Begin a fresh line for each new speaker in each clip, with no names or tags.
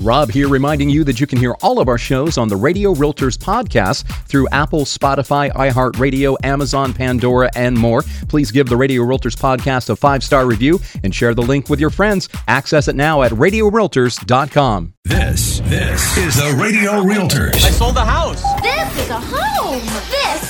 Rob here reminding you that you can hear all of our shows on the Radio Realtors podcast through Apple, Spotify, iHeartRadio, Amazon, Pandora, and more. Please give the Radio Realtors podcast a five star review and share the link with your friends. Access it now at radiorealtors.com.
This, this is the Radio Realtors.
I sold the house.
This is a home. This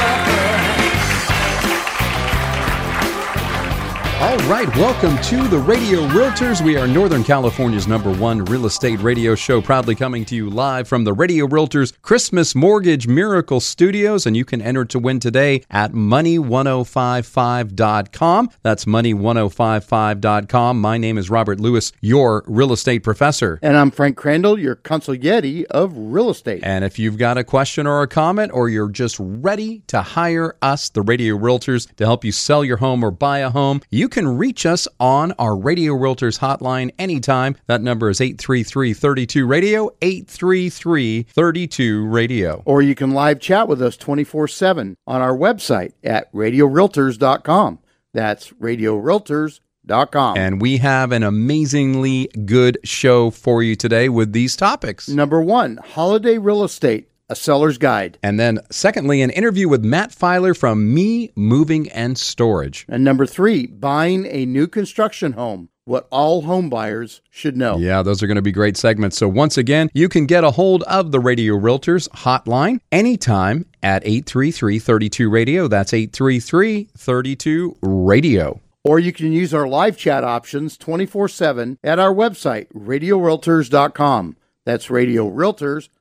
All right, welcome to the Radio Realtors. We are Northern California's number one real estate radio show, proudly coming to you live from the Radio Realtors Christmas Mortgage Miracle Studios. And you can enter to win today at money1055.com. That's money1055.com. My name is Robert Lewis, your real estate professor.
And I'm Frank Crandall, your consigliere of real estate.
And if you've got a question or a comment, or you're just ready to hire us, the Radio Realtors, to help you sell your home or buy a home, you can reach us on our Radio Realtors hotline anytime. That number is 833 32 Radio, 833 32 Radio.
Or you can live chat with us 24 7 on our website at radiorealtors.com. That's radiorealtors.com.
And we have an amazingly good show for you today with these topics.
Number one, holiday real estate. A seller's guide.
And then, secondly, an interview with Matt Filer from Mee Moving and Storage.
And number three, buying a new construction home. What all home buyers should know.
Yeah, those are going to be great segments. So, once again, you can get a hold of the Radio Realtors hotline anytime at 833 32 Radio. That's 833 32 Radio.
Or you can use our live chat options 24 7 at our website, radiorealtors.com. That's radiorealtors.com.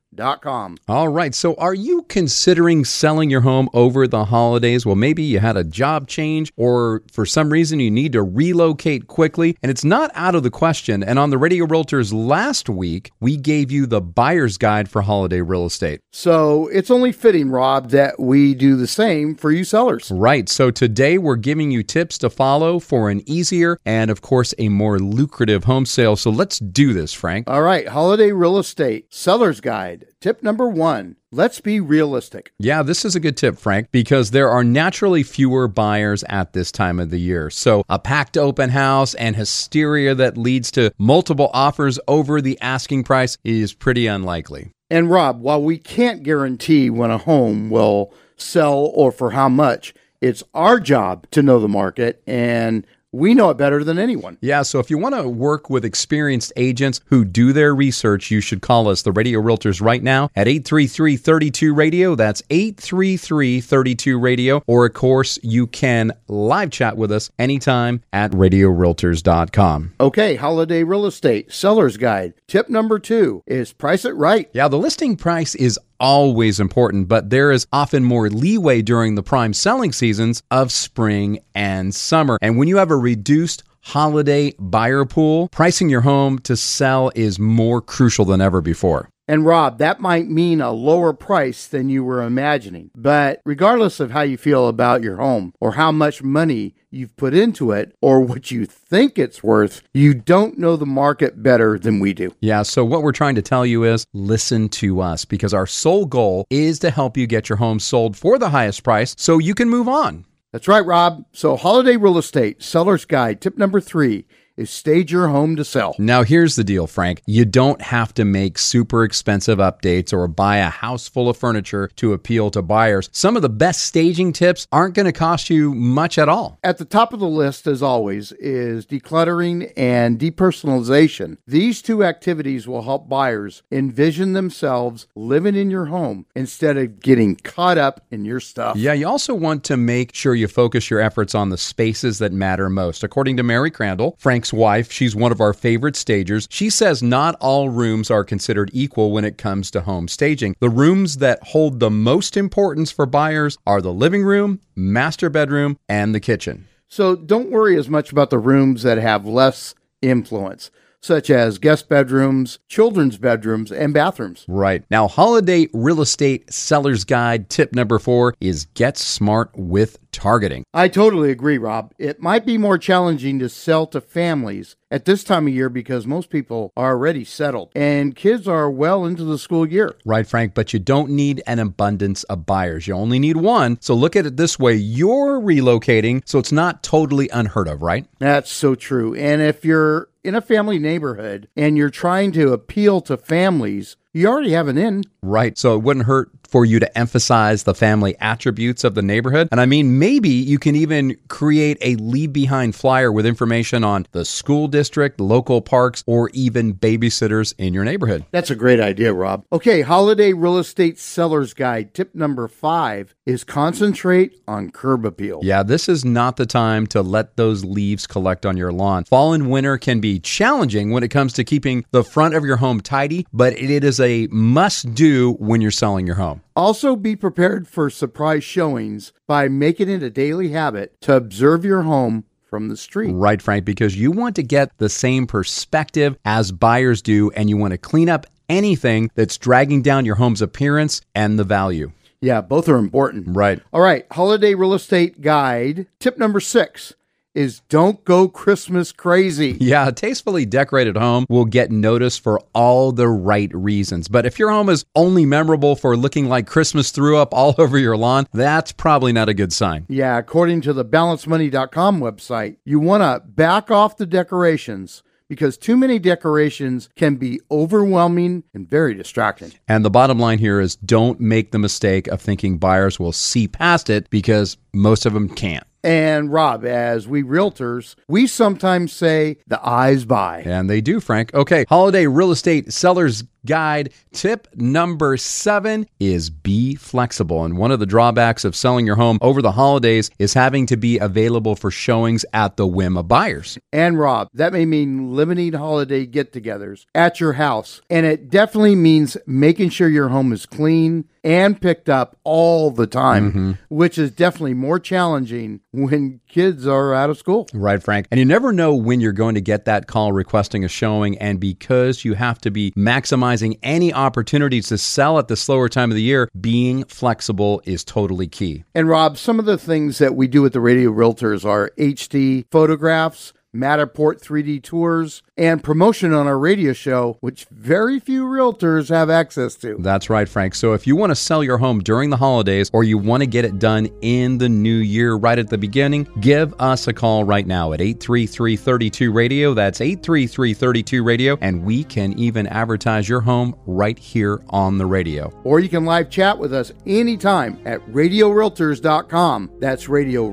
All right. So, are you considering selling your home over the holidays? Well, maybe you had a job change, or for some reason you need to relocate quickly, and it's not out of the question. And on the Radio Realtors last week, we gave you the buyer's guide for holiday real estate.
So it's only fitting, Rob, that we do the same for you sellers.
Right. So, today we're giving you tips to follow for an easier and, of course, a more lucrative home sale. So, let's do this, Frank.
All right. Holiday real estate seller's guide. Tip number one let's be realistic.
Yeah, this is a good tip, Frank, because there are naturally fewer buyers at this time of the year. So, a packed open house and hysteria that leads to multiple offers over the asking price is pretty unlikely.
And Rob, while we can't guarantee when a home will sell or for how much, it's our job to know the market and we know it better than anyone.
Yeah, so if you want to work with experienced agents who do their research, you should call us, the Radio Realtors, right now at 833 32 Radio. That's 833 32 Radio. Or, of course, you can live chat with us anytime at radiorealtors.com.
Okay, holiday real estate, seller's guide. Tip number two is price it right.
Yeah, the listing price is always important, but there is often more leeway during the prime selling seasons of spring and summer. And when you have a reduced holiday buyer pool, pricing your home to sell is more crucial than ever before.
And Rob, that might mean a lower price than you were imagining. But regardless of how you feel about your home or how much money you've put into it or what you think it's worth, you don't know the market better than we do.
Yeah, so what we're trying to tell you is listen to us because our sole goal is to help you get your home sold for the highest price so you can move on.
That's right, Rob. So, holiday real estate, seller's guide, tip number three is stage your home to sell.
Now, here's the deal, Frank. You don't have to make super expensive updates or buy a house full of furniture to appeal to buyers. Some of the best staging tips aren't going to cost you much at all.
At the top of the list, as always, is decluttering and depersonalization. These two activities will help buyers envision themselves living in your home instead of getting caught up in your stuff.
Yeah, you also want to make sure you focus your efforts on the spaces that matter most. According to Mary Crandall, Frank's wife, she's one of our favorite stagers. She says not all rooms are considered equal when it comes to home staging. The rooms that hold the most importance for buyers are the living room, master bedroom, and the kitchen.
So don't worry as much about the rooms that have less influence. Such as guest bedrooms, children's bedrooms, and bathrooms.
Right. Now, Holiday Real Estate Seller's Guide tip number four is get smart with targeting.
I totally agree, Rob. It might be more challenging to sell to families at this time of year because most people are already settled and kids are well into the school year.
Right, Frank, but you don't need an abundance of buyers. You only need one. So look at it this way you're relocating, so it's not totally unheard of, right?
That's so true. And if you're in a family neighborhood and you're trying to appeal to families, you already have an in.
Right. So it wouldn't hurt for you to emphasize the family attributes of the neighborhood. And I mean, maybe you can even create a leave behind flyer with information on the school district, local parks, or even babysitters in your neighborhood.
That's a great idea, Rob. Okay, Holiday Real Estate Seller's Guide. Tip number five is concentrate on curb appeal.
Yeah, this is not the time to let those leaves collect on your lawn. Fall and winter can be challenging when it comes to keeping the front of your home tidy, but it is a must do when you're selling your home.
Also, be prepared for surprise showings by making it a daily habit to observe your home from the street.
Right, Frank, because you want to get the same perspective as buyers do, and you want to clean up anything that's dragging down your home's appearance and the value.
Yeah, both are important.
Right.
All right, Holiday Real Estate Guide. Tip number six is don't go Christmas crazy.
Yeah, a tastefully decorated home will get noticed for all the right reasons. But if your home is only memorable for looking like Christmas threw up all over your lawn, that's probably not a good sign.
Yeah, according to the balancemoney.com website, you want to back off the decorations because too many decorations can be overwhelming and very distracting.
And the bottom line here is don't make the mistake of thinking buyers will see past it because most of them can't.
And Rob, as we realtors, we sometimes say the eyes buy.
And they do, Frank. Okay, holiday real estate sellers guide tip number seven is be flexible. And one of the drawbacks of selling your home over the holidays is having to be available for showings at the whim of buyers.
And Rob, that may mean limiting holiday get togethers at your house. And it definitely means making sure your home is clean and picked up all the time, mm-hmm. which is definitely more challenging when kids are out of school.
Right, Frank. And you never know when you're going to get that call requesting a showing. And because you have to be maximizing any opportunities to sell at the slower time of the year, being flexible is totally key.
And Rob, some of the things that we do at the Radio Realtors are HD photographs Matterport 3D tours, and promotion on our radio show, which very few realtors have access to.
That's right, Frank. So if you want to sell your home during the holidays or you want to get it done in the new year right at the beginning, give us a call right now at 833 32 Radio. That's 833 32 Radio, and we can even advertise your home right here on the radio.
Or you can live chat with us anytime at radiorealtors.com. That's Radio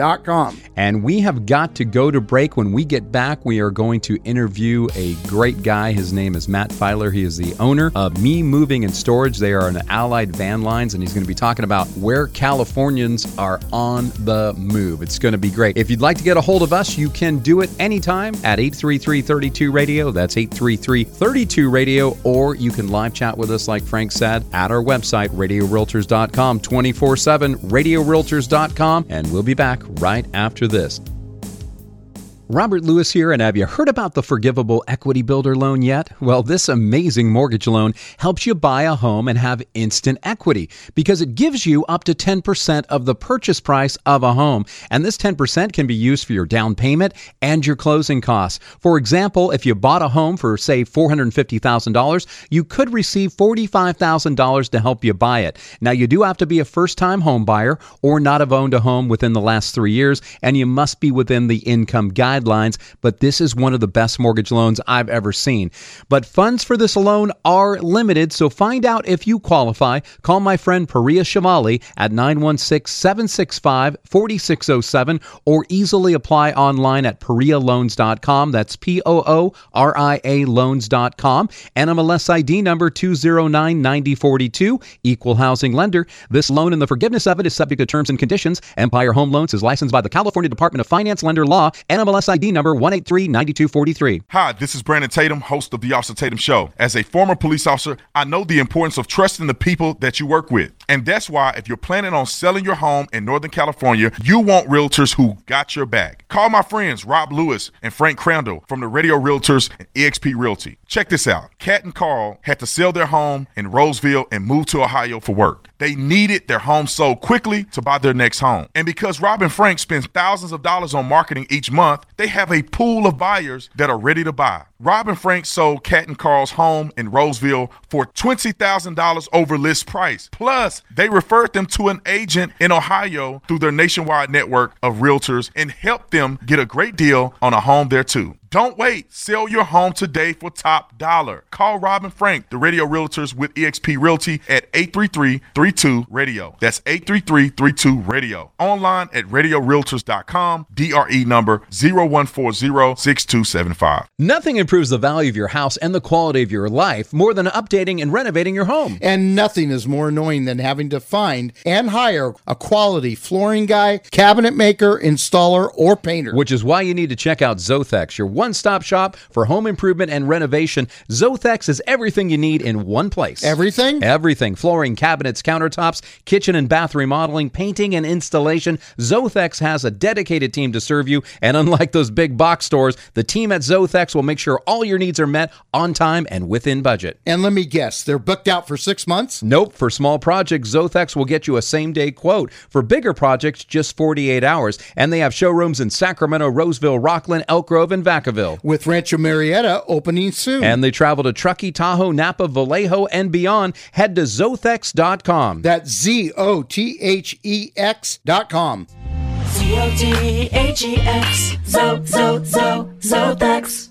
Realtors
and we have got to go to break. When we get back, we are going to interview a great guy. His name is Matt Filer. He is the owner of Mee Moving and Storage. They are an allied van lines, and he's going to be talking about where Californians are on the move. It's going to be great. If you'd like to get a hold of us, you can do it anytime at 833 32 Radio. That's 833 32 Radio, or you can live chat with us, like Frank said, at our website, radiorealtors.com, 24 7, radiorealtors.com, and we'll be back right after this. Robert Lewis here, and have you heard about the Forgivable Equity Builder loan yet? Well, this amazing mortgage loan helps you buy a home and have instant equity because it gives you up to 10% of the purchase price of a home. And this 10% can be used for your down payment and your closing costs. For example, if you bought a home for, say, $450,000, you could receive $45,000 to help you buy it. Now, you do have to be a first time home buyer or not have owned a home within the last three years, and you must be within the income guidelines guidelines, but this is one of the best mortgage loans I've ever seen. But funds for this loan are limited, so find out if you qualify. Call my friend Pooria Shamali at 916 765 4607 or easily apply online at PooriaLoans.com. That's P O O R I A Loans.com. NMLS ID number 209 9042, equal housing lender. This loan and the forgiveness of it is subject to terms and conditions. Empire Home Loans is licensed by the California Department of Finance Lender Law, NMLS ID number 1839243.
Hi, this is Brandon Tatum, host of The Officer Tatum Show. As a former police officer, I know the importance of trusting the people that you work with. And that's why if you're planning on selling your home in Northern California, you want realtors who got your back. Call my friends Rob Lewis and Frank Crandall from the Radio Realtors and EXP Realty. Check this out. Kat and Carl had to sell their home in Roseville and move to Ohio for work. They needed their home sold quickly to buy their next home. And because Rob and Frank spends thousands of dollars on marketing each month, they have a pool of buyers that are ready to buy. Rob and Frank sold Cat and Carl's home in Roseville for $20,000 over list price. Plus, they referred them to an agent in Ohio through their nationwide network of realtors and helped them get a great deal on a home there too. Don't wait. Sell your home today for top dollar. Call Robin Frank, the radio realtors with eXp Realty at 833-32 Radio. That's 833-32 Radio. Online at radiorealtors.com. DRE number 0140-6275.
Nothing improves the value of your house and the quality of your life more than updating and renovating your home.
And nothing is more annoying than having to find and hire a quality flooring guy, cabinet maker, installer, or painter.
Which is why you need to check out Zothex, your one stop shop for home improvement and renovation. Zothex is everything you need in one place.
Everything?
Everything flooring, cabinets, countertops, kitchen and bath remodeling, painting, and installation. Zothex has a dedicated team to serve you. And unlike those big box stores, the team at Zothex will make sure all your needs are met on time and within budget.
And let me guess, they're booked out for six months?
Nope. For small projects, Zothex will get you a same day quote. For bigger projects, just 48 hours. And they have showrooms in Sacramento, Roseville, Rocklin, Elk Grove, and Vacaville.
With Rancho Murieta opening soon.
And they travel to Truckee, Tahoe, Napa, Vallejo, and beyond. Head to Zothex.com.
That's Z O T H E X dot com.
Z-O-T-H-E-X. Zo, zo, zo, Zothex.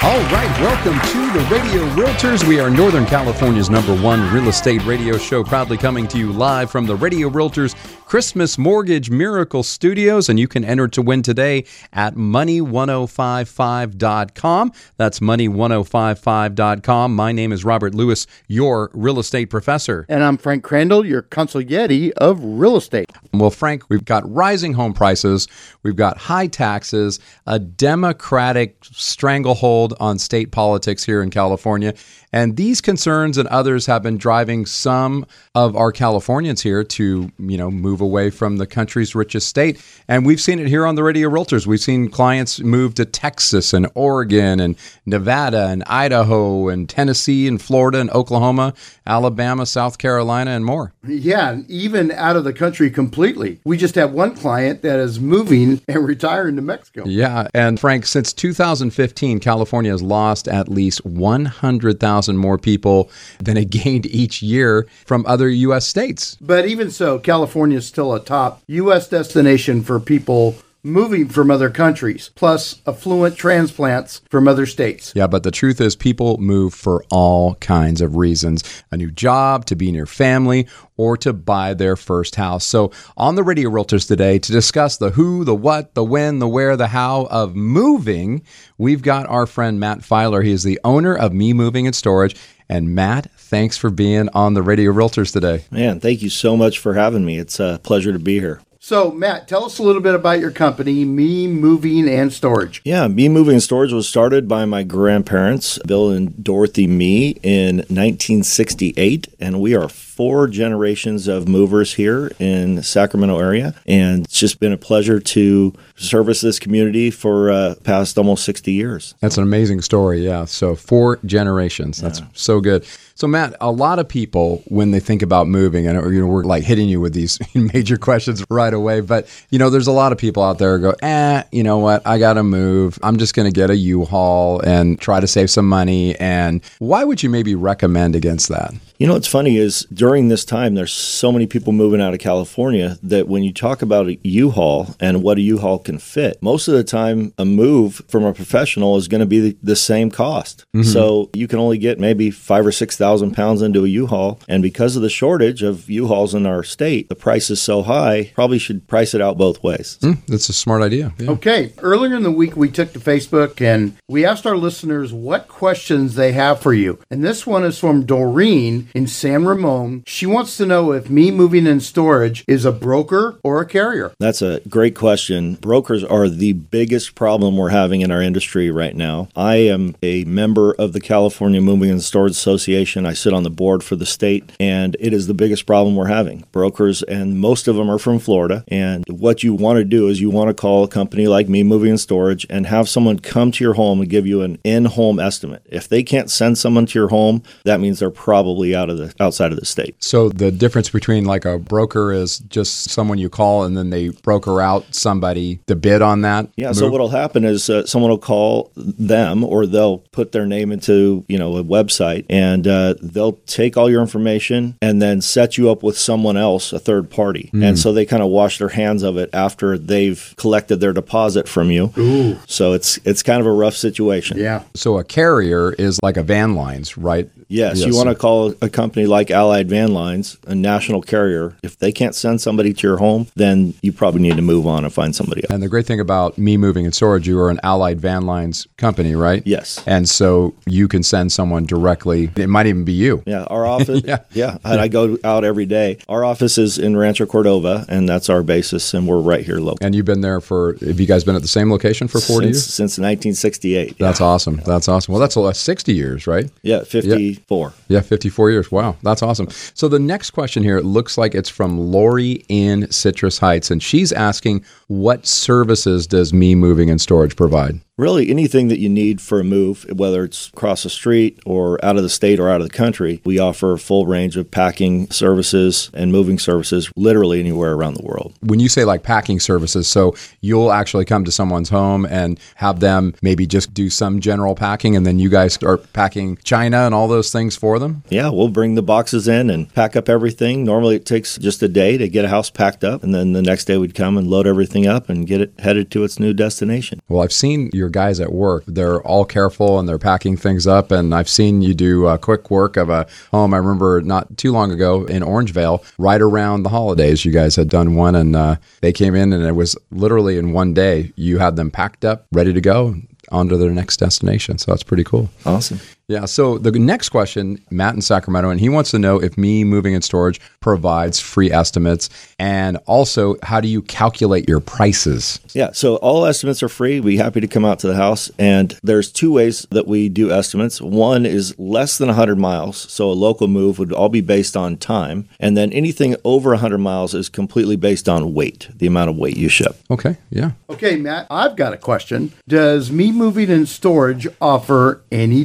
All right, welcome to the Radio Realtors. We are Northern California's number one real estate radio show, proudly coming to you live from the Radio Realtors Christmas Mortgage Miracle Studios. And you can enter to win today at money1055.com. That's money1055.com. My name is Robert Lewis, your real estate professor.
And I'm Frank Crandall, your consigliere of real estate.
Well, Frank, we've got rising home prices, we've got high taxes, a Democratic stranglehold on state politics here in California. And these concerns and others have been driving some of our Californians here to, you know, move away from the country's richest state. And we've seen it here on the Radio Realtors. We've seen clients move to Texas and Oregon and Nevada and Idaho and Tennessee and Florida and Oklahoma, Alabama, South Carolina, and more.
Yeah, even out of the country completely. We just have one client that is moving and retiring to Mexico.
Yeah, and Frank, since 2015, California has lost at least 100,000 more people than it gained each year from other U.S. states.
But even so, California is still a top U.S. destination for people moving from other countries, plus affluent transplants from other states.
Yeah, but the truth is, people move for all kinds of reasons a new job, to be near family, or to buy their first house. So, on the Radio Realtors today, to discuss the who, the what, the when, the where, the how of moving, we've got our friend Matt Filer. He is the owner of Mee Moving and Storage. And Matt, thanks for being on the Radio Realtors today.
Man, thank you so much for having me. It's a pleasure to be here.
So, Matt, tell us a little bit about your company, Mee Moving and Storage.
Yeah, Mee Moving and Storage was started by my grandparents, Bill and Dorothy Mee, in 1968, and we are four generations of movers here in Sacramento area, and it's just been a pleasure to service this community for uh, past almost 60 years.
That's an amazing story. Yeah. So, four generations. That's so good. So, Matt, a lot of people, when they think about moving, and you know, we're like hitting you with these major questions right away, but you know, there's a lot of people out there who go, eh, you know what? I got to move. I'm just going to get a U-Haul and try to save some money. And why would you maybe recommend against that?
You know what's funny is during during this time, there's so many people moving out of California that when you talk about a U-Haul and what a U-Haul can fit, most of the time a move from a professional is going to be the, the same cost. So you can only get maybe five or six thousand pounds into a U-Haul, and because of the shortage of U-Hauls in our state, the price is so high. Probably should price it out both ways.
Hmm, that's a smart idea. Yeah.
Okay, earlier in the week, we took to Facebook and we asked our listeners what questions they have for you. And this one is from Doreen in San Ramon. She wants to know if Mee moving in storage is a broker or a carrier.
That's a great question. Brokers are the biggest problem we're having in our industry right now. I am a member of the California Moving and Storage Association. I sit on the board for the state, and it is the biggest problem we're having. Brokers, and most of them are from Florida. And what you want to do is you want to call a company like Mee, Moving and Storage, and have someone come to your home and give you an in-home estimate. If they can't send someone to your home, that means they're probably out of the outside of the state.
So the difference between like a broker is just someone you call and then they broker out somebody to bid on that.
Yeah. So what'll happen is uh, someone will call them, or they'll put their name into you know a website, and uh, they'll take all your information and then set you up with someone else, a third party. And so they kind of wash their hands of it after they've collected their deposit from you.
Ooh.
So it's it's kind of a rough situation.
Yeah.
So a carrier is like a van lines, right?
Yes, you want to call a company like Allied Van Lines, a national carrier. If they can't send somebody to your home, then you probably need to move on and find somebody else.
And the great thing about Mee moving and storage, you are an Allied Van Lines company, right?
Yes.
And so you can send someone directly. It might even be you.
Yeah, our office.
Yeah.
yeah, and I go out every day. Our office is in Rancho Cordova, and that's our basis, and we're right here local.
And you've been there for. Have you guys been at the same location for forty
since,
years?
since 1968.
That's awesome. That's awesome. Well, that's a lot- sixty years, right?
Yeah, 54.
Yeah, 54 years. Wow, that's awesome. So the next question here, looks like it's from Lori in Citrus Heights, and she's asking, what services does Mee Moving and Storage provide?
Really, anything that you need for a move, whether it's across the street or out of the state or out of the country, we offer a full range of packing services and moving services literally anywhere around the world.
When you say like packing services, so you'll actually come to someone's home and have them maybe just do some general packing, and then you guys start packing China and all those things for them?
Yeah, we'll bring the boxes in and pack up everything. Normally, it takes just a day to get a house packed up, and then the next day we'd come and load everything up and get it headed to its new destination.
Well, I've seen your guys at work. They're all careful and they're packing things up. And I've seen you do uh, quick work of a home. I remember not too long ago in Orangevale, right around the holidays, you guys had done one and uh, they came in and it was literally in one day, you had them packed up, ready to go on to their next destination. So that's pretty cool.
Awesome.
Yeah. So the next question, Matt in Sacramento, and he wants to know if Mee moving and storage provides free estimates, and also how do you calculate your prices?
Yeah, so all estimates are free. We're happy to come out to the house. And there's two ways that we do estimates. One is less than 100 miles. So a local move would all be based on time. And then anything over 100 miles is completely based on weight, the amount of weight you ship.
Okay. Yeah.
Okay, Matt, I've got a question. Does Mee moving in storage offer any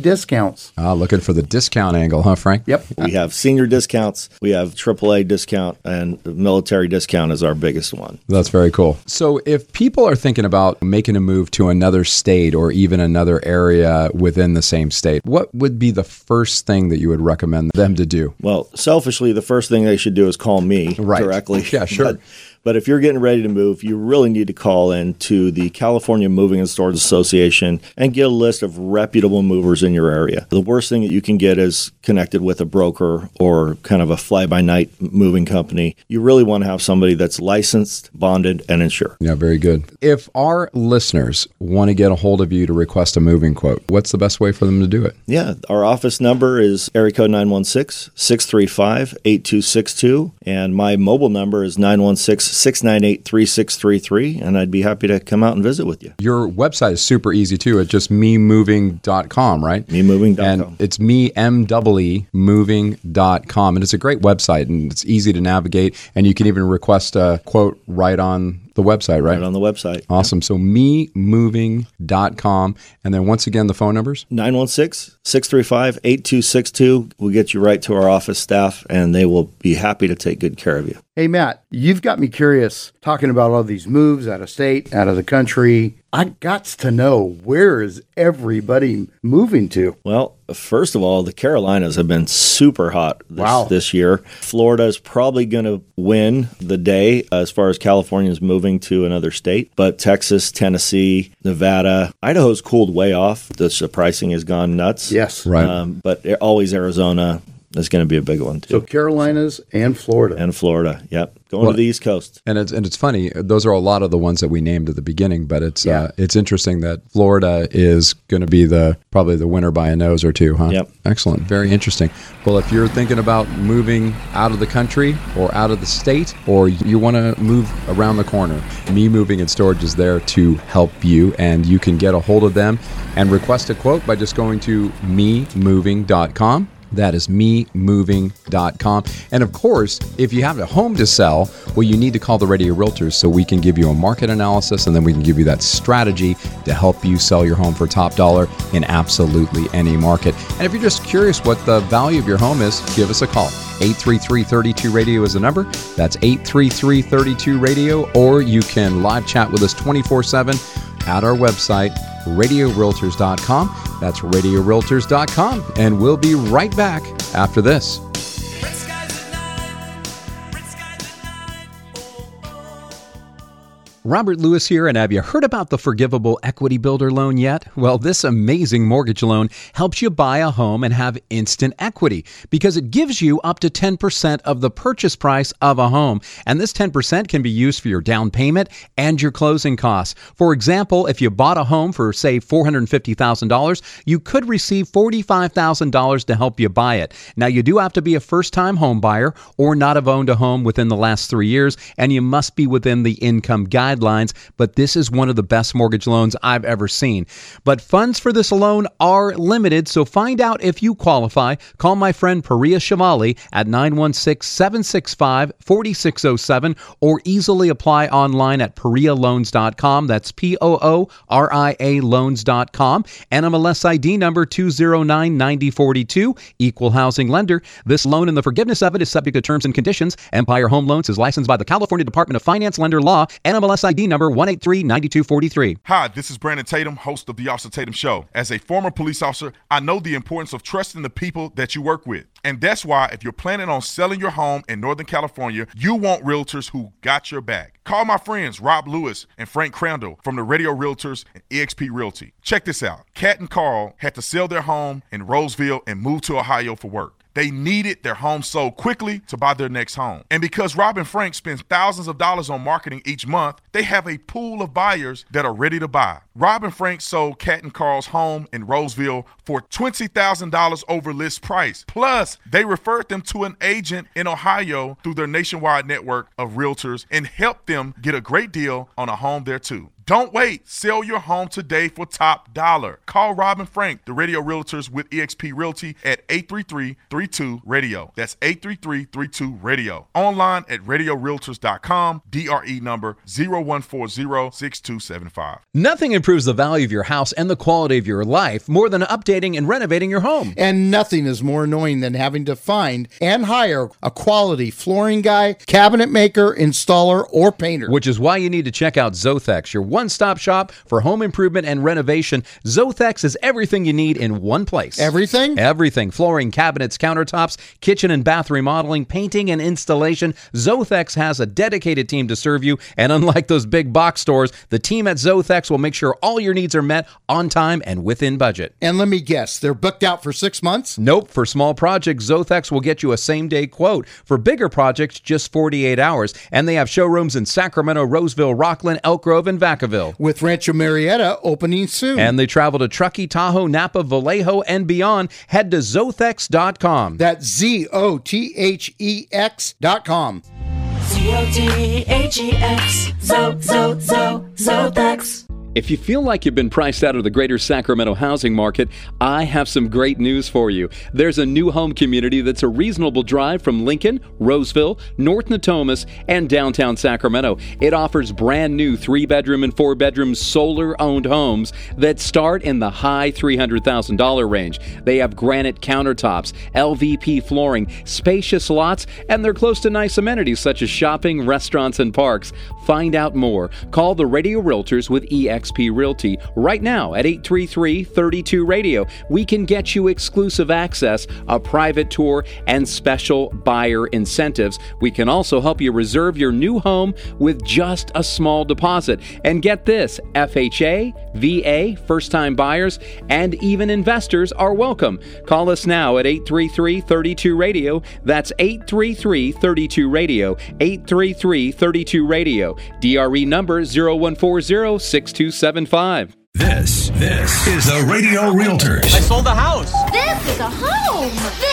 discounts?
Ah, looking for the discount angle, huh, Frank?
Yep.
We have senior discounts, we have AAA discount, and the military discount is our biggest one.
That's very cool. So, if people are thinking about making a move to another state or even another area within the same state, what would be the first thing that you would recommend them to do?
Well, selfishly, the first thing they should do is call me
Right.
directly.
Yeah, sure.
But, but if you're getting ready to move, you really need to call in to the California Moving and Storage Association and get a list of reputable movers in your area. The worst thing that you can get is connected with a broker or kind of a fly by night moving company. You really want to have somebody that's licensed, bonded, and insured.
Yeah, very good. If our listeners want to get a hold of you to request a moving quote, what's the best way for them to do it?
Yeah, our office number is area code 916 635 8262, and my mobile number is 916 698 3633, and I'd be happy to come out and visit with you.
Your website is super easy too. It's just meemoving.com, right?
memoving.com.
And it's me, M-E-E, moving.com. And it's a great website and it's easy to navigate. And you can even request a quote right on the website, right?
Right on the website.
Awesome. So meemoving.com. And then once again, the phone numbers?
916 635 8262. We'll get you right to our office staff, and they will be happy to take good care of you.
Hey, Matt, you've got me curious talking about all these moves out of state, out of the country. I got to know where is everybody moving to?
Well, first of all, the Carolinas have been super hot this,
Wow.
this year. Florida is probably going to win the day as far as California is moving to another state. But Texas, Tennessee, Nevada, Idaho's cooled way off. The s- pricing has gone nuts.
Yes.
Right.
Um, but always Arizona is going to be a big one too. So.
Carolinas and Florida.
and Florida. Yep. Going
Well-
to the East Coast.
And it's and it's funny. Those are a lot of the ones that we named at the beginning, but it's
Yeah.
uh, it's interesting that Florida is going to be the probably the winner by a nose or two, huh?
Yep.
Excellent. Very interesting. Well, if you're thinking about moving out of the country or out of the state, or you want to move around the corner, Mee Moving and Storage is there to help you, and you can get a hold of them and request a quote by just going to meemoving.com. That is meemoving.com. And of course, if you have a home to sell, well, you need to call the Radio Realtors so we can give you a market analysis and then we can give you that strategy to help you sell your home for top dollar in absolutely any market. And if you're just curious what the value of your home is, give us a call. 833 32 Radio is the number. That's 833 32 Radio, or you can live chat with us 24 7 at our website, radiorealtors.com. That's radiorealtors.com. And we'll be right back after this. Robert Lewis here, and have you heard about the Forgivable Equity Builder loan yet? Well, this amazing mortgage loan helps you buy a home and have instant equity because it gives you up to 10% of the purchase price of a home. And this 10% can be used for your down payment and your closing costs. For example, if you bought a home for, say, $450,000, you could receive $45,000 to help you buy it. Now, you do have to be a first time home buyer or not have owned a home within the last three years, and you must be within the income guidelines. But this is one of the best mortgage loans I've ever seen. But funds for this loan are limited, so find out if you qualify. Call my friend Pooria Shamali at 916 765 4607 or easily apply online at poorialoans.com. That's P O O R I A loans.com. NMLS ID number 209 9042, equal housing lender. This loan and the forgiveness of it is subject to terms and conditions. Empire Home Loans is licensed by the California Department of Finance Lender Law, NMLS ID number 1839243.
Hi, this is Brandon Tatum, host of The Officer Tatum Show. As a former police officer, I know the importance of trusting the people that you work with. And that's why, if you're planning on selling your home in Northern California, you want realtors who got your back. Call my friends Rob Lewis and Frank Crandall from the Radio Realtors and eXp Realty. Check this out Kat and Carl had to sell their home in Roseville and move to Ohio for work. They needed their home sold quickly to buy their next home. And because Rob and Frank spends thousands of dollars on marketing each month, they have a pool of buyers that are ready to buy. Rob and Frank sold Cat and Carl's home in Roseville for $20,000 over list price. Plus, they referred them to an agent in Ohio through their nationwide network of realtors and helped them get a great deal on a home there too. Don't wait. Sell your home today for top dollar. Call Robin Frank, the radio realtors with eXp Realty at 833-32-RADIO. That's 833-32-RADIO. Online at radiorealtors.com. DRE number 0140-6275.
Nothing improves the value of your house and the quality of your life more than updating and renovating your home.
And nothing is more annoying than having to find and hire a quality flooring guy, cabinet maker, installer, or painter.
Which is why you need to check out Zothex, your one stop shop for home improvement and renovation. Zothex is everything you need in one place.
Everything?
Everything flooring, cabinets, countertops, kitchen and bath remodeling, painting, and installation. Zothex has a dedicated team to serve you. And unlike those big box stores, the team at Zothex will make sure all your needs are met on time and within budget.
And let me guess, they're booked out for six months?
Nope. For small projects, Zothex will get you a same day quote. For bigger projects, just 48 hours. And they have showrooms in Sacramento, Roseville, Rocklin, Elk Grove, and Vacaville.
With Rancho Murieta opening soon.
And they travel to Truckee, Tahoe, Napa, Vallejo, and beyond. Head to Zothex.com.
That's Z O T H E X dot com.
Z O T H E X. Zo, Zo, Zo, Zothex.
If you feel like you've been priced out of the greater Sacramento housing market, I have some great news for you. There's a new home community that's a reasonable drive from Lincoln, Roseville, North Natomas, and downtown Sacramento. It offers brand new three bedroom and four bedroom solar owned homes that start in the high $300,000 range. They have granite countertops, LVP flooring, spacious lots, and they're close to nice amenities such as shopping, restaurants, and parks. Find out more. Call the Radio Realtors with EX. eXp Realty right now at 833 32 Radio. We can get you exclusive access, a private tour, and special buyer incentives. We can also help you reserve your new home with just a small deposit. And get this FHA, VA, first time buyers, and even investors are welcome. Call us now at 833 32 Radio. That's 833 32 Radio. 833 32 Radio. DRE number 0140 6275.
This, this is the Radio Realtors.
I sold the house.
This is a home. This is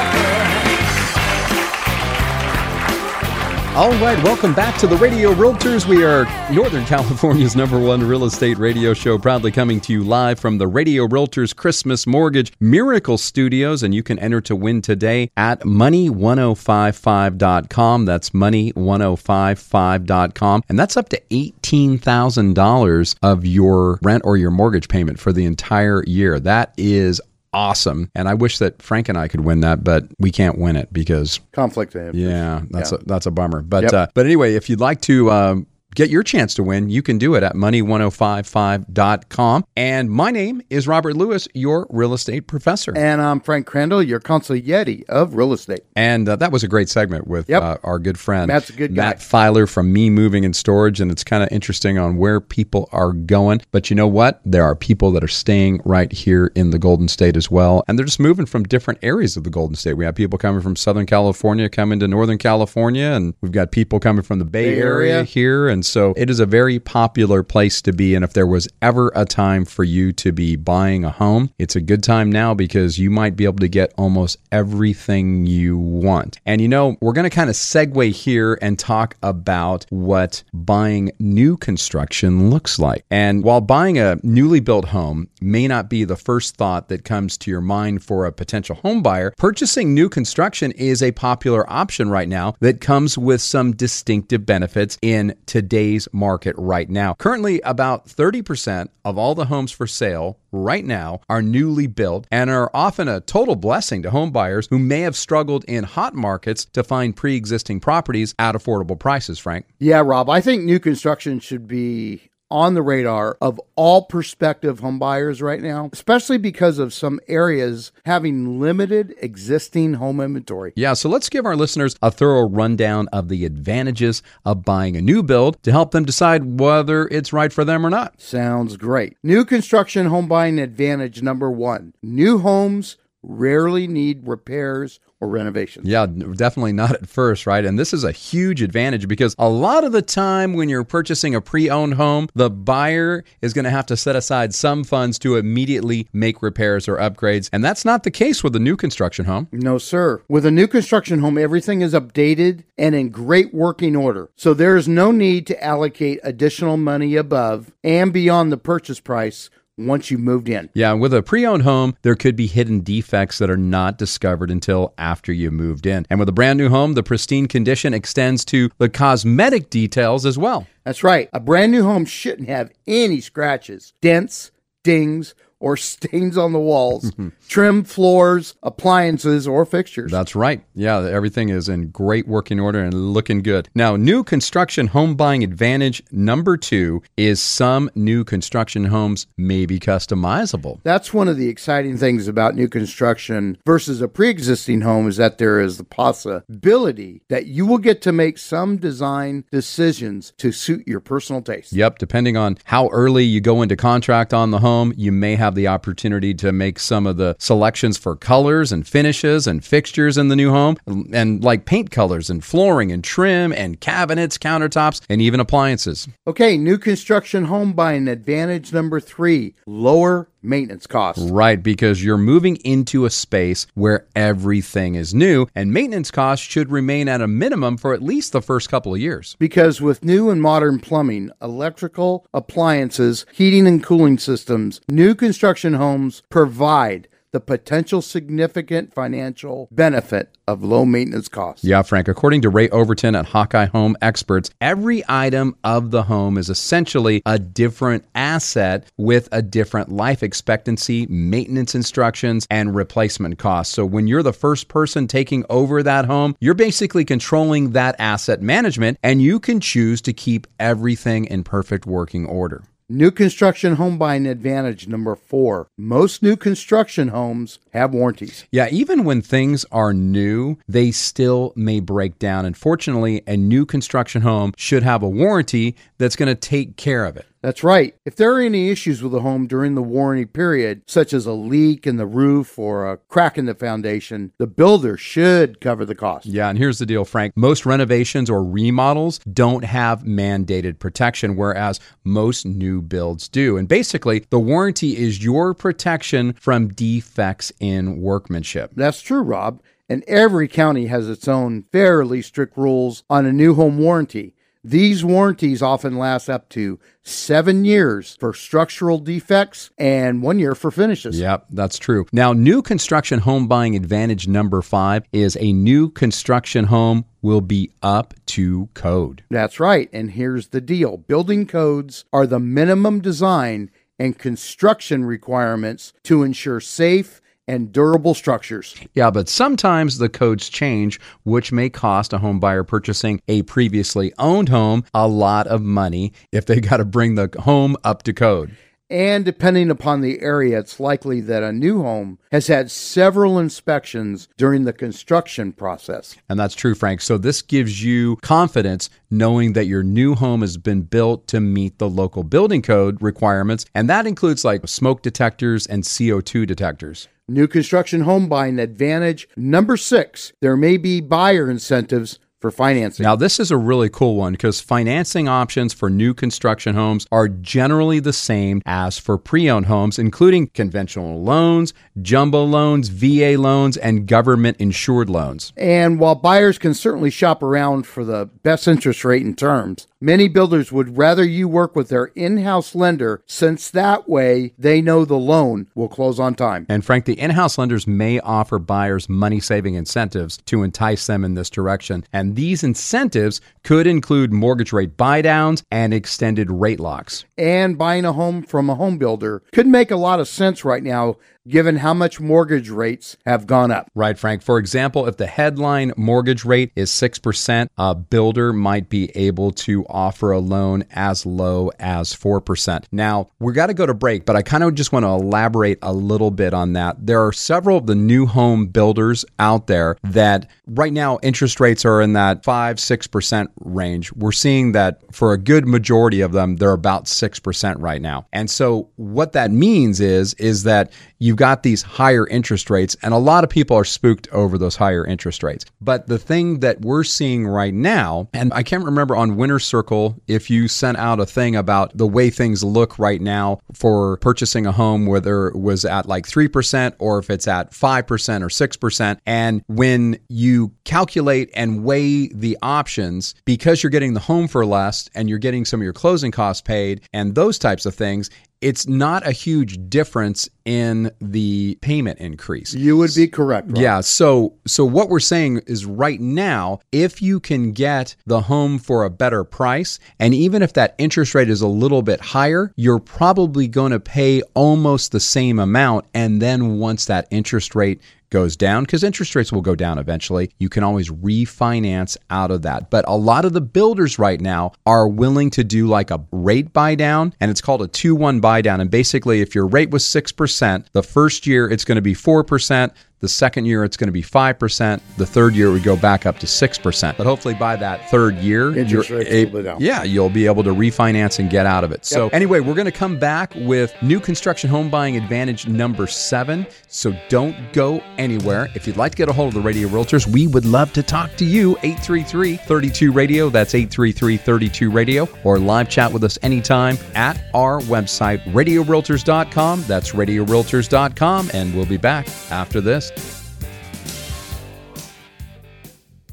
All right, welcome back to the Radio Realtors. We are Northern California's number one real estate radio show, proudly coming to you live from the Radio Realtors Christmas Mortgage Miracle Studios. And you can enter to win today at money1055.com. That's money1055.com. And that's up to $18,000 of your rent or your mortgage payment for the entire year. That is awesome. And I wish that Frank and I could win that, but we can't win it because
Conflict
yeah, that's
Yeah.
a that's a bummer. But
Yep.
uh, but anyway, if you'd like to um, get your chance to win, you can do it at money1055.com. And my name is Robert Lewis, your real estate professor.
And I'm Frank Crandall, your consigliere of real estate.
And uh, that was a great segment with
Yep.
uh, our good friend
Matt's a good guy.
Matt Filer from Mee Moving and Storage, and it's kind of interesting on where people are going. But you know what? There are people that are staying right here in the Golden State as well, and they're just moving from different areas of the Golden State. We have people coming from Southern California coming to Northern California, and we've got people coming from the Bay,
Bay
Area.
Area.
here, and so it is a very popular place to be. And if there was ever a time for you to be buying a home, it's a good time now because you might be able to get almost everything you want. And you know, we're going to kind of segue here and talk about what buying new construction looks like. And while buying a newly built home may not be the first thought that comes to your mind for a potential home buyer, purchasing new construction is a popular option right now that comes with some distinctive benefits in today's market right now. Currently, about 30% of all the homes for sale right now are newly built and are often a total blessing to home buyers who may have struggled in hot markets to find pre existing properties at affordable prices, Frank.
Yeah, Rob, I think new construction should be on the radar of all prospective home buyers right now, especially because of some areas having limited existing home inventory.
Yeah, so let's give our listeners a thorough rundown of the advantages of buying a new build to help them decide whether it's right for them or not.
Sounds great. New construction home buying advantage number one new homes rarely need repairs or renovations.
Yeah, definitely not at first, right? And this is a huge advantage because a lot of the time when you're purchasing a pre owned home, the buyer is going to have to set aside some funds to immediately make repairs or upgrades. And that's not the case with a new construction home.
No, sir. With a new construction home, everything is updated and in great working order. So there is no need to allocate additional money above and beyond the purchase price once you moved in.
Yeah, with a pre owned home, there could be hidden defects that are not discovered until after you moved in. And with a brand new home, the pristine condition extends to the cosmetic details as well.
That's right. A brand new home shouldn't have any scratches, dents, dings, or stains on the walls, trim floors, appliances, or fixtures.
That's right. Yeah, everything is in great working order and looking good. Now, new construction home buying advantage number two is some new construction homes may be customizable.
That's one of the exciting things about new construction versus a pre existing home is that there is the possibility that you will get to make some design decisions to suit your personal taste.
Yep, depending on how early you go into contract on the home, you may have have the opportunity to make some of the selections for colors and finishes and fixtures in the new home, and like paint colors and flooring and trim and cabinets, countertops, and even appliances.
Okay, new construction home buying advantage number three lower maintenance costs.
Right, because you're moving into a space where everything is new, and maintenance costs should remain at a minimum for at least the first couple of years.
Because with new and modern plumbing, electrical, appliances, heating and cooling systems, new construction homes provide the potential significant financial benefit of low maintenance costs.
Yeah, Frank. According to Ray Overton at Hawkeye Home Experts, every item of the home is essentially a different asset with a different life expectancy, maintenance instructions, and replacement costs. So when you're the first person taking over that home, you're basically controlling that asset management and you can choose to keep everything in perfect working order.
New construction home buying advantage number four. Most new construction homes have warranties.
Yeah, even when things are new, they still may break down. And fortunately, a new construction home should have a warranty that's going to take care of it.
That's right. If there are any issues with the home during the warranty period, such as a leak in the roof or a crack in the foundation, the builder should cover the cost.
Yeah, and here's the deal, Frank. Most renovations or remodels don't have mandated protection, whereas most new builds do. And basically, the warranty is your protection from defects in workmanship.
That's true, Rob. And every county has its own fairly strict rules on a new home warranty. These warranties often last up to seven years for structural defects and one year for finishes.
Yep, that's true. Now, new construction home buying advantage number five is a new construction home will be up to code.
That's right. And here's the deal building codes are the minimum design and construction requirements to ensure safe and durable structures.
Yeah, but sometimes the codes change, which may cost a home buyer purchasing a previously owned home a lot of money if they got to bring the home up to code.
And depending upon the area, it's likely that a new home has had several inspections during the construction process.
And that's true, Frank. So this gives you confidence knowing that your new home has been built to meet the local building code requirements. And that includes like smoke detectors and CO2 detectors.
New construction home buying advantage number six there may be buyer incentives for financing.
Now, this is a really cool one because financing options for new construction homes are generally the same as for pre owned homes, including conventional loans, jumbo loans, VA loans, and government insured loans.
And while buyers can certainly shop around for the best interest rate and terms, many builders would rather you work with their in house lender since that way they know the loan will close on time.
And Frank, the in house lenders may offer buyers money saving incentives to entice them in this direction. And these incentives could include mortgage rate buydowns and extended rate locks.
And buying a home from a home builder could make a lot of sense right now given how much mortgage rates have gone up.
Right, Frank. For example, if the headline mortgage rate is 6%, a builder might be able to offer a loan as low as 4%. Now, we got to go to break, but I kind of just want to elaborate a little bit on that. There are several of the new home builders out there that right now interest rates are in that 5 6% range. We're seeing that for a good majority of them, they're about 6% right now. And so what that means is is that you've got these higher interest rates, and a lot of people are spooked over those higher interest rates. But the thing that we're seeing right now, and I can't remember on Winner Circle if you sent out a thing about the way things look right now for purchasing a home, whether it was at like 3% or if it's at 5% or 6%. And when you calculate and weigh the options, because you're getting the home for less and you're getting some of your closing costs paid and those types of things, it's not a huge difference in the payment increase.
You would be correct. Rob.
Yeah, so so what we're saying is right now, if you can get the home for a better price and even if that interest rate is a little bit higher, you're probably going to pay almost the same amount and then once that interest rate goes down because interest rates will go down eventually. You can always refinance out of that. But a lot of the builders right now are willing to do like a rate buy down, and it's called a 2 1 buy down. And basically, if your rate was 6%, the first year it's going to be 4%. The second year, it's going to be 5%. The third year, we go back up to 6%. But hopefully, by that third year,
Interest
you're a-
will go down.
yeah, you'll be able to refinance and get out of it. So, anyway, we're going to come back with new construction home buying advantage number seven. So, don't go anywhere. If you'd like to get a hold of the Radio Realtors, we would love to talk to you. 833 32 Radio. That's 833 32 Radio. Or live chat with us anytime at our website, radiorealtors.com. That's radiorealtors.com. And we'll be back after this.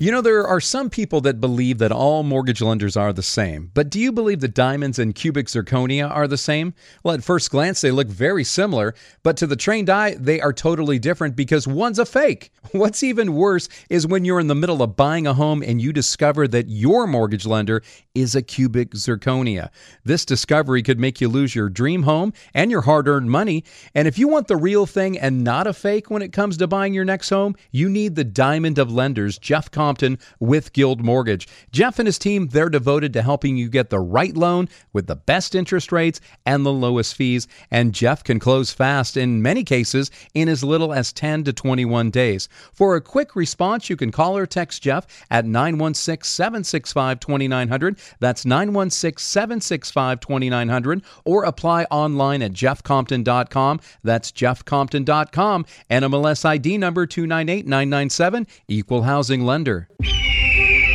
You know, there are some people that believe that all mortgage lenders are the same. But do you believe that diamonds and cubic zirconia are the same? Well, at first glance, they look very similar, but to the trained eye, they are totally different because one's a fake. What's even worse is when you're in the middle of buying a home and you discover that your mortgage lender is a cubic zirconia. This discovery could make you lose your dream home and your hard earned money. And if you want the real thing and not a fake when it comes to buying your next home, you need the diamond of lenders, Jeff Compton with Guild Mortgage. Jeff and his team, they're devoted to helping you get the right loan with the best interest rates and the lowest fees. And Jeff can close fast in many cases in as little as 10 to 21 days. For a quick response, you can call or text Jeff at 916 765 2900. That's 916 765 2900. Or apply online at jeffcompton.com. That's jeffcompton.com. NMLS ID number 298997, Equal Housing Lender.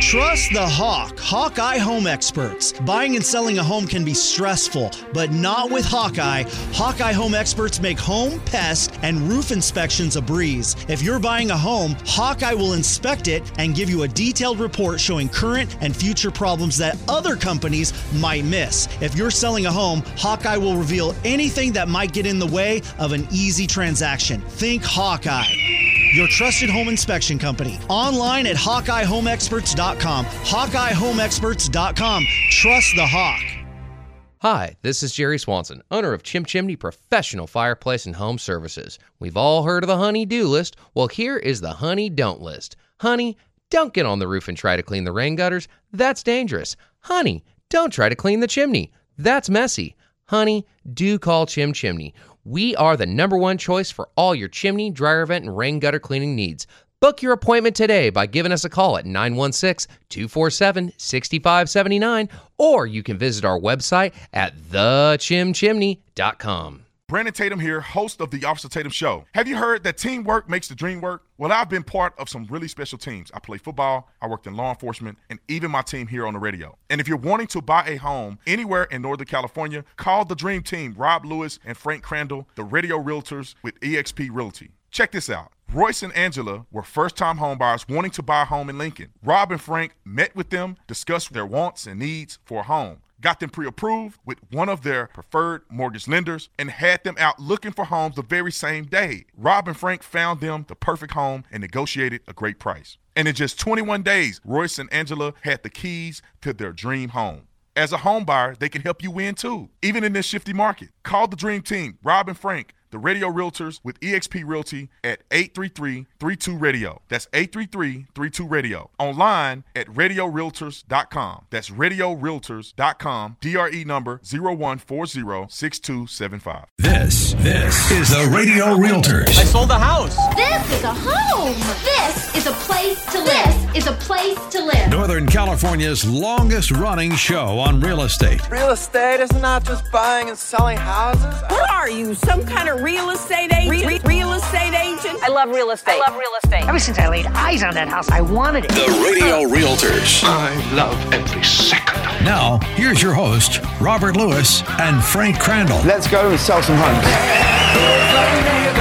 Trust the Hawk, Hawkeye Home Experts. Buying and selling a home can be stressful, but not with Hawkeye. Hawkeye Home Experts make home, pest, and roof inspections a breeze. If you're buying a home, Hawkeye will inspect it and give you a detailed report showing current and future problems that other companies might miss. If you're selling a home, Hawkeye will reveal anything that might get in the way of an easy transaction. Think Hawkeye your trusted home inspection company. Online at HawkeyeHomeExperts.com. HawkeyeHomeExperts.com. Trust the Hawk.
Hi, this is Jerry Swanson, owner of Chim Chimney Professional Fireplace and Home Services. We've all heard of the honey do list. Well, here is the honey don't list. Honey, don't get on the roof and try to clean the rain gutters. That's dangerous. Honey, don't try to clean the chimney. That's messy. Honey, do call Chim Chimney. We are the number one choice for all your chimney, dryer vent, and rain gutter cleaning needs. Book your appointment today by giving us a call at 916 247 6579, or you can visit our website at thechimchimney.com.
Brandon Tatum here, host of the Officer Tatum Show. Have you heard that teamwork makes the dream work? Well, I've been part of some really special teams. I play football, I worked in law enforcement, and even my team here on the radio. And if you're wanting to buy a home anywhere in Northern California, call the Dream Team, Rob Lewis and Frank Crandall, the radio realtors with eXp Realty. Check this out. Royce and Angela were first time homebuyers wanting to buy a home in Lincoln. Rob and Frank met with them, discussed their wants and needs for a home, got them pre approved with one of their preferred mortgage lenders, and had them out looking for homes the very same day. Rob and Frank found them the perfect home and negotiated a great price. And in just 21 days, Royce and Angela had the keys to their dream home. As a home buyer, they can help you win too, even in this shifty market. Call the Dream Team, Rob and Frank, the radio realtors with eXp Realty at 833-32-RADIO. That's 833-32-RADIO. Online at radiorealtors.com. That's radiorealtors.com. DRE number 01406275.
This, this is the Radio Realtors.
I sold the house.
This is a home. This is a place to live. This is a place to live.
Northern California's longest running show on real estate.
Real estate is not just buying and selling houses.
What are you, some kind of real estate agent? Re- real estate agent?
I love real estate. I love real estate. Ever since I laid eyes on that house, I wanted it.
The Radio Realtors.
I love every second.
Now, here's your host, Robert Lewis and Frank Crandall.
Let's go and sell some homes.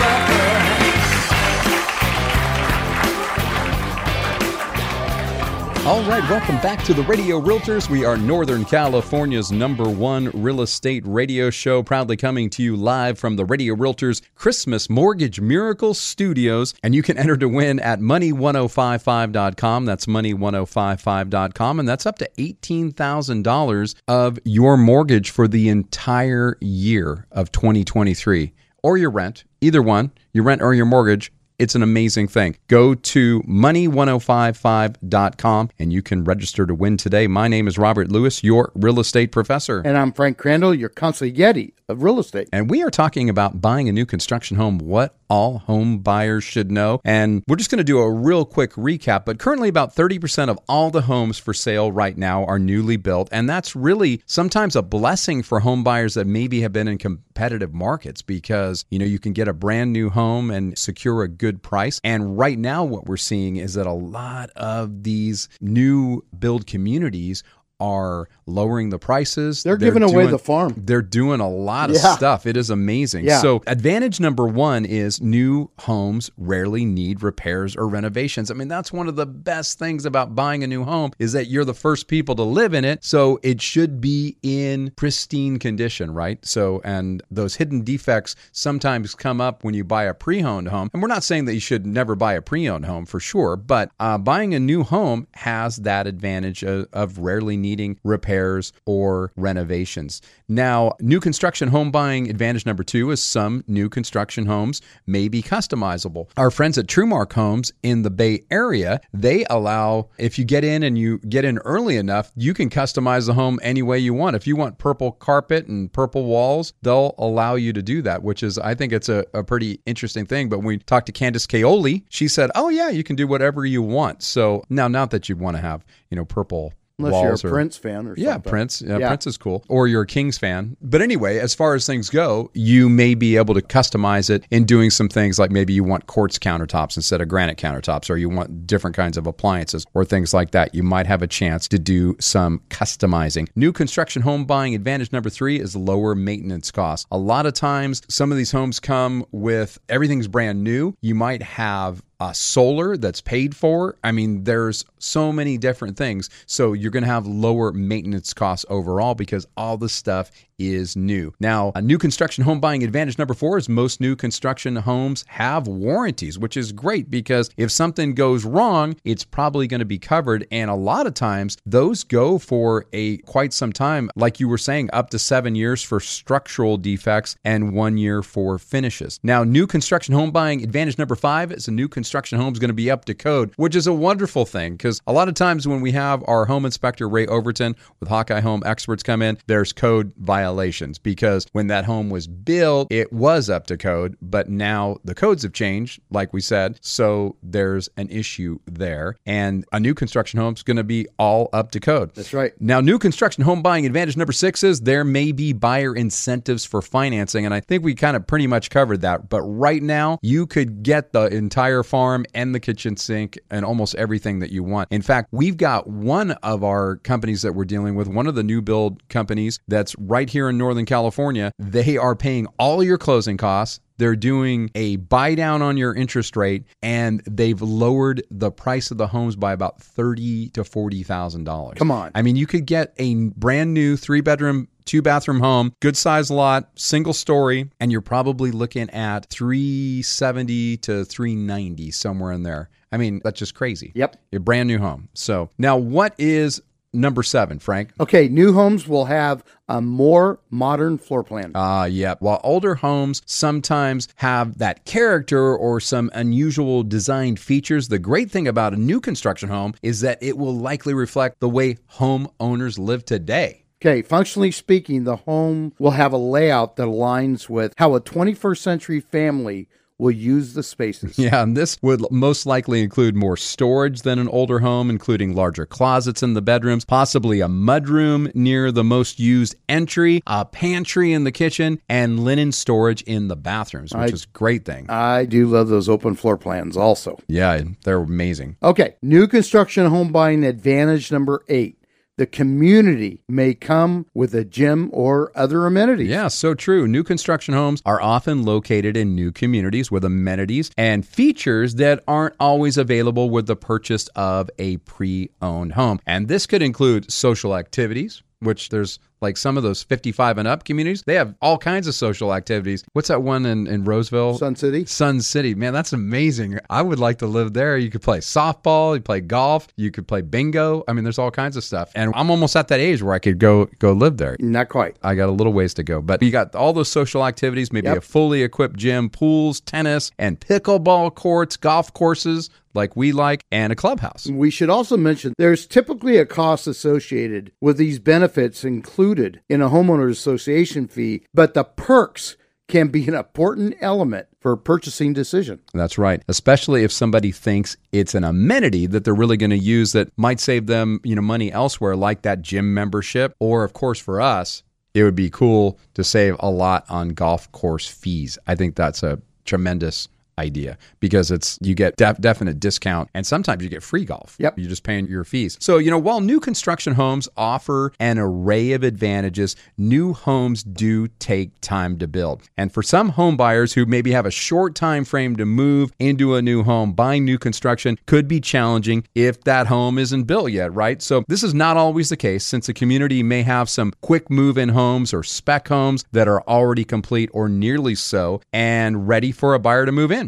All right, welcome back to the Radio Realtors. We are Northern California's number one real estate radio show, proudly coming to you live from the Radio Realtors Christmas Mortgage Miracle Studios. And you can enter to win at money1055.com. That's money1055.com. And that's up to $18,000 of your mortgage for the entire year of 2023 or your rent, either one, your rent or your mortgage. It's an amazing thing. Go to money1055.com and you can register to win today. My name is Robert Lewis, your real estate professor.
And I'm Frank Crandall, your consigliere of real estate.
And we are talking about buying a new construction home, what all home buyers should know. And we're just going to do a real quick recap. But currently, about 30% of all the homes for sale right now are newly built. And that's really sometimes a blessing for home buyers that maybe have been in competitive markets because, you know, you can get a brand new home and secure a good price. And right now, what we're seeing is that a lot of these new build communities are lowering the prices.
They're, giving away the farm.
They're doing a lot of
Yeah.
stuff. It is amazing.
Yeah.
So, advantage number one is new homes rarely need repairs or renovations. I mean, that's one of the best things about buying a new home is that you're the first people to live in it. So, it should be in pristine condition, right? So, and those hidden defects sometimes come up when you buy a pre owned home. And we're not saying that you should never buy a pre owned home for sure, but uh, buying a new home has that advantage of, of rarely needing repairs or renovations. Now, new construction home buying advantage number two is some new construction homes may be customizable. Our friends at Truemark Homes in the Bay Area, they allow, if you get in and you get in early enough, you can customize the home any way you want. If you want purple carpet and purple walls, they'll allow you to do that, which is, I think it's a, a pretty interesting thing. But when we talked to Candace Kaoli, she said, oh, yeah, you can do whatever you want. So now, not that you'd want to have, you know, purple
Unless you're a
or-
Prince fan or
yeah,
something.
Prince. Yeah,
Yeah.
Prince is cool. Or you're a Kings fan. But anyway, as far as things go, you may be able to customize it in doing some things like maybe you want quartz countertops instead of granite countertops, or you want different kinds of appliances or things like that. You might have a chance to do some customizing. New construction home buying advantage number three is lower maintenance costs. A lot of times, some of these homes come with everything's brand new. You might have uh, solar that's paid for. I mean, there's so many different things. So you're going to have lower maintenance costs overall because all the stuff is new. Now, a new construction home buying advantage number four is most new construction homes have warranties, which is great because if something goes wrong, it's probably going to be covered. And a lot of times those go for a quite some time, like you were saying, up to seven years for structural defects and one year for finishes. Now, new construction home buying advantage number five is a new construction home is going to be up to code, which is a wonderful thing because a lot of times when we have our home inspector, Ray Overton, with Hawkeye Home experts come in, there's code violations because when that home was built, it was up to code, but now the codes have changed, like we said. So there's an issue there. And a new construction home is going to be all up to code.
That's right.
Now, new construction home buying advantage number six is there may be buyer incentives for financing. And I think we kind of pretty much covered that. But right now, you could get the entire farm and the kitchen sink and almost everything that you want. In fact, we've got one of our companies that we're dealing with, one of the new build companies that's right here in Northern California. They are paying all your closing costs. They're doing a buy down on your interest rate, and they've lowered the price of the homes by about thirty to forty thousand dollars.
Come on.
I mean, you could get a brand new three bedroom, two bathroom home, good size lot, single story, and you're probably looking at 370 to 390 somewhere in there. I mean, that's just crazy.
Yep.
A brand new home. So now what is number seven, Frank?
Okay, new homes will have a more modern floor plan.
Ah, yeah. While older homes sometimes have that character or some unusual design features, the great thing about a new construction home is that it will likely reflect the way homeowners live today.
Okay, functionally speaking, the home will have a layout that aligns with how a 21st century family will use the spaces.
Yeah, and this would most likely include more storage than an older home, including larger closets in the bedrooms, possibly a mudroom near the most used entry, a pantry in the kitchen, and linen storage in the bathrooms, which
I-
is a great thing.
I do love those open floor plans also.
Yeah, they're amazing.
Okay, new construction home buying advantage number eight. The community may come with a gym or other amenities.
Yeah, so true. New construction homes are often located in new communities with amenities and features that aren't always available with the purchase of a pre owned home. And this could include social activities, which there's like some of those 55 and up communities, they have all kinds of social activities. What's that one in, in Roseville?
Sun City.
Sun City. Man, that's amazing. I would like to live there. You could play softball, you play golf, you could play bingo. I mean, there's all kinds of stuff. And I'm almost at that age where I could go go live there.
Not quite.
I got a little ways to go, but you got all those social activities, maybe
Yep.
a fully equipped gym, pools, tennis, and pickleball courts, golf courses. Like we like and a clubhouse.
We should also mention there's typically a cost associated with these benefits included in a homeowners association fee, but the perks can be an important element for a purchasing decision.
That's right. Especially if somebody thinks it's an amenity that they're really going to use that might save them, you know, money elsewhere like that gym membership or of course for us, it would be cool to save a lot on golf course fees. I think that's a tremendous idea because it's you get def- definite discount and sometimes you get free golf.
Yep.
You're just paying your fees. So, you know, while new construction homes offer an array of advantages, new homes do take time to build. And for some home buyers who maybe have a short time frame to move into a new home, buying new construction could be challenging if that home isn't built yet, right? So, this is not always the case since the community may have some quick move-in homes or spec homes that are already complete or nearly so and ready for a buyer to move in.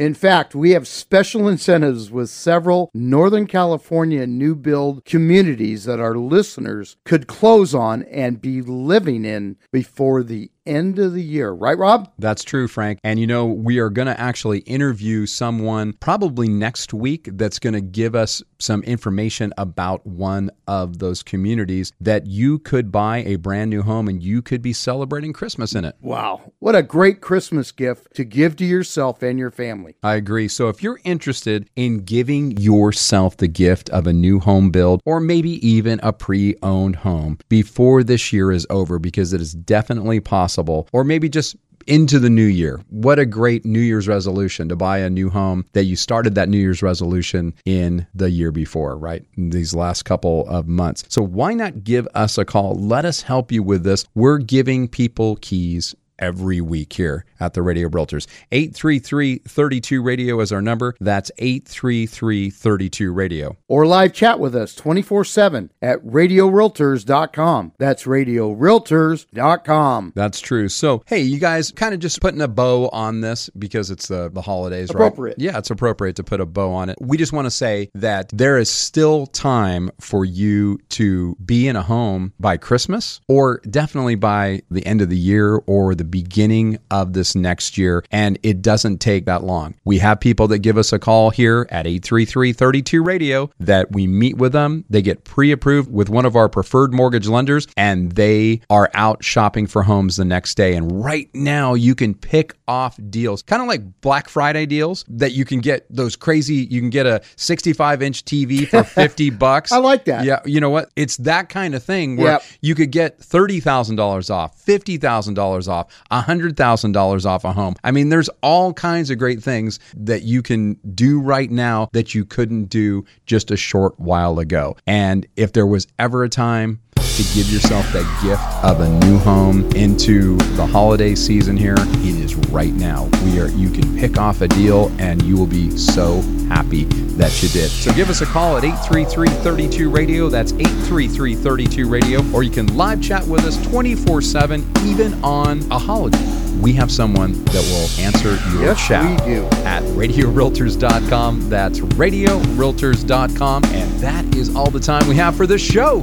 In fact, we have special incentives with several Northern California new build communities that our listeners could close on and be living in before the end of the year. Right, Rob?
That's true, Frank. And you know, we are going to actually interview someone probably next week that's going to give us some information about one of those communities that you could buy a brand new home and you could be celebrating Christmas in it.
Wow. What a great Christmas gift to give to yourself and your family.
I agree. So if you're interested in giving yourself the gift of a new home build or maybe even a pre owned home before this year is over, because it is definitely possible, or maybe just into the new year. What a great New Year's resolution to buy a new home that you started that New Year's resolution in the year before, right? In these last couple of months. So why not give us a call? Let us help you with this. We're giving people keys every week here at the Radio Realtors. 833-32 Radio is our number. That's 833-32 Radio.
Or live chat with us 24-7 at radiorealtors.com. That's radiorealtors.com.
That's true. So, hey, you guys kind of just putting a bow on this because it's the, the holidays,
Appropriate.
right? Yeah, it's appropriate to put a bow on it. We just want to say that there is still time for you to be in a home by Christmas or definitely by the end of the year or the beginning of this next year. And it doesn't take that long. We have people that give us a call here at 833 32 Radio that we meet with them. They get pre approved with one of our preferred mortgage lenders and they are out shopping for homes the next day. And right now, you can pick off deals, kind of like Black Friday deals that you can get those crazy, you can get a 65 inch TV for 50 bucks.
I like that.
Yeah. You know what? It's that kind of thing where
Yep.
you could get $30,000 off, $50,000 off, $100,000 off a home. I mean, there's all kinds of great things that you can do right now that you couldn't do just a short while ago. And if there was ever a time to give yourself that gift of a new home into the holiday season here, it is right now. We are you can pick off a deal and you will be so happy that you did. So give us a call at 833-32 radio. That's 833-32 radio or you can live chat with us 24/7 even on a holiday. We have someone that will answer your
Yes,
chat
we do.
at radiorealtors.com. That's radiorealtors.com and that is all the time we have for this show.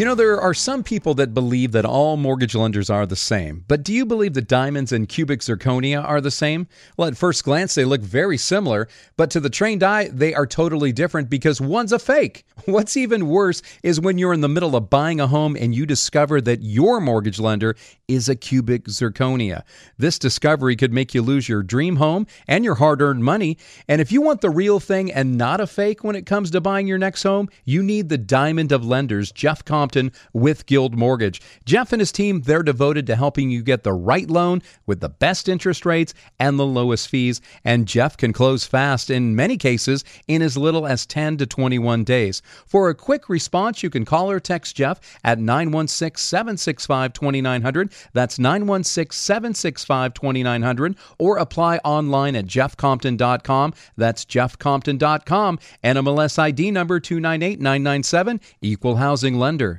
You know, there are some people that believe that all mortgage lenders are the same. But do you believe that diamonds and cubic zirconia are the same? Well, at first glance, they look very similar, but to the trained eye, they are totally different because one's a fake. What's even worse is when you're in the middle of buying a home and you discover that your mortgage lender is a cubic zirconia. This discovery could make you lose your dream home and your hard earned money. And if you want the real thing and not a fake when it comes to buying your next home, you need the diamond of lenders, Jeff Compton with Guild Mortgage. Jeff and his team, they're devoted to helping you get the right loan with the best interest rates and the lowest fees. And Jeff can close fast in many cases in as little as 10 to 21 days. For a quick response, you can call or text Jeff at 916 765 2900. That's 916 765 2900. Or apply online at jeffcompton.com. That's jeffcompton.com. NMLS ID number 298997, Equal Housing Lender.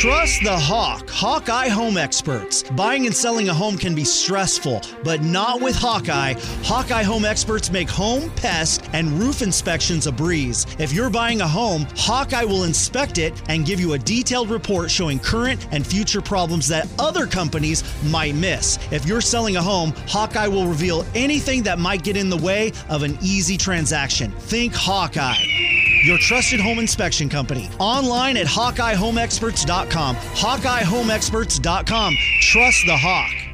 Trust the Hawk, Hawkeye Home Experts. Buying and selling a home can be stressful, but not with Hawkeye. Hawkeye Home Experts make home, pest, and roof inspections a breeze. If you're buying a home, Hawkeye will inspect it and give you a detailed report showing current and future problems that other companies might miss. If you're selling a home, Hawkeye will reveal anything that might get in the way of an easy transaction. Think Hawkeye your trusted home inspection company. Online at HawkeyeHomeExperts.com. HawkeyeHomeExperts.com. Trust the Hawk.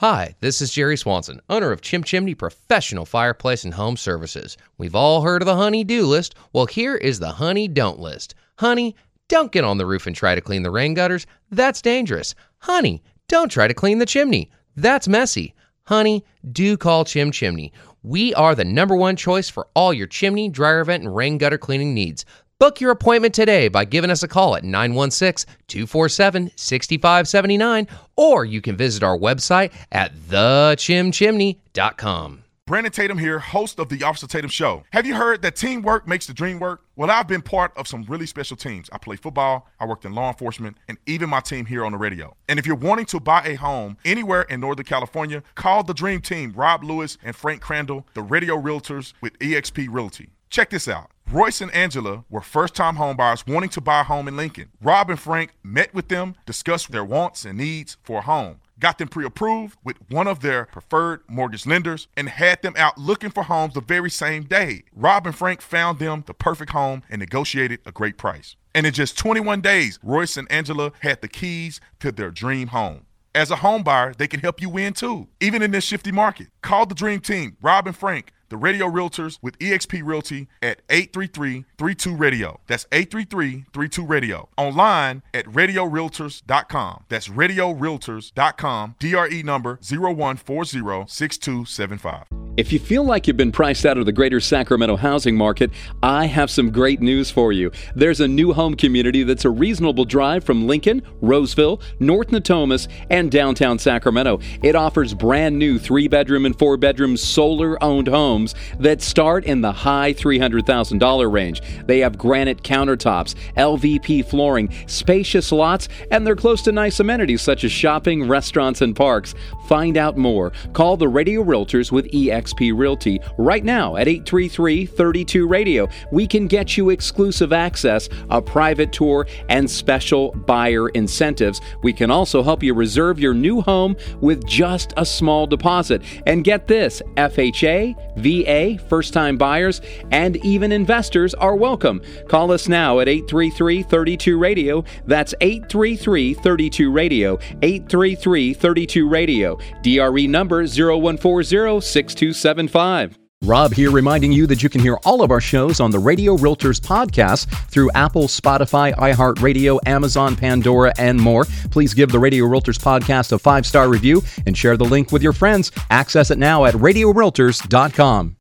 Hi, this is Jerry Swanson, owner of Chim Chimney Professional Fireplace and Home Services. We've all heard of the honey do list. Well, here is the honey don't list. Honey, don't get on the roof and try to clean the rain gutters. That's dangerous. Honey, don't try to clean the chimney. That's messy. Honey, do call Chim Chimney. We are the number one choice for all your chimney, dryer vent, and rain gutter cleaning needs. Book your appointment today by giving us a call at 916 247 6579, or you can visit our website at thechimchimney.com.
Brandon Tatum here, host of the Officer Tatum Show. Have you heard that teamwork makes the dream work? Well, I've been part of some really special teams. I play football, I worked in law enforcement, and even my team here on the radio. And if you're wanting to buy a home anywhere in Northern California, call the Dream Team, Rob Lewis and Frank Crandall, the radio realtors with eXp Realty. Check this out. Royce and Angela were first time homebuyers wanting to buy a home in Lincoln. Rob and Frank met with them, discussed their wants and needs for a home got them pre approved with one of their preferred mortgage lenders, and had them out looking for homes the very same day. Rob and Frank found them the perfect home and negotiated a great price. And in just 21 days, Royce and Angela had the keys to their dream home. As a home buyer, they can help you win too, even in this shifty market. Call the Dream Team, Rob and Frank, the radio realtors with eXp Realty at 833-32-RADIO. That's 833-32-RADIO. Online at radiorealtors.com. That's radiorealtors.com. DRE number 01406275.
If you feel like you've been priced out of the greater Sacramento housing market, I have some great news for you. There's a new home community that's a reasonable drive from Lincoln, Roseville, North Natomas, and downtown Sacramento. It offers brand new three bedroom and four bedroom solar owned homes that start in the high $300,000 range. They have granite countertops, LVP flooring, spacious lots, and they're close to nice amenities such as shopping, restaurants, and parks. Find out more. Call the Radio Realtors with EX eXp Realty right now at 833 32 Radio. We can get you exclusive access, a private tour, and special buyer incentives. We can also help you reserve your new home with just a small deposit. And get this FHA, VA, first time buyers, and even investors are welcome. Call us now at 833 32 Radio. That's 833 32 Radio. 833 32 Radio. DRE number 0140 6275.
Rob here reminding you that you can hear all of our shows on the Radio Realtors podcast through Apple, Spotify, iHeartRadio, Amazon, Pandora, and more. Please give the Radio Realtors podcast a five star review and share the link with your friends. Access it now at radiorealtors.com.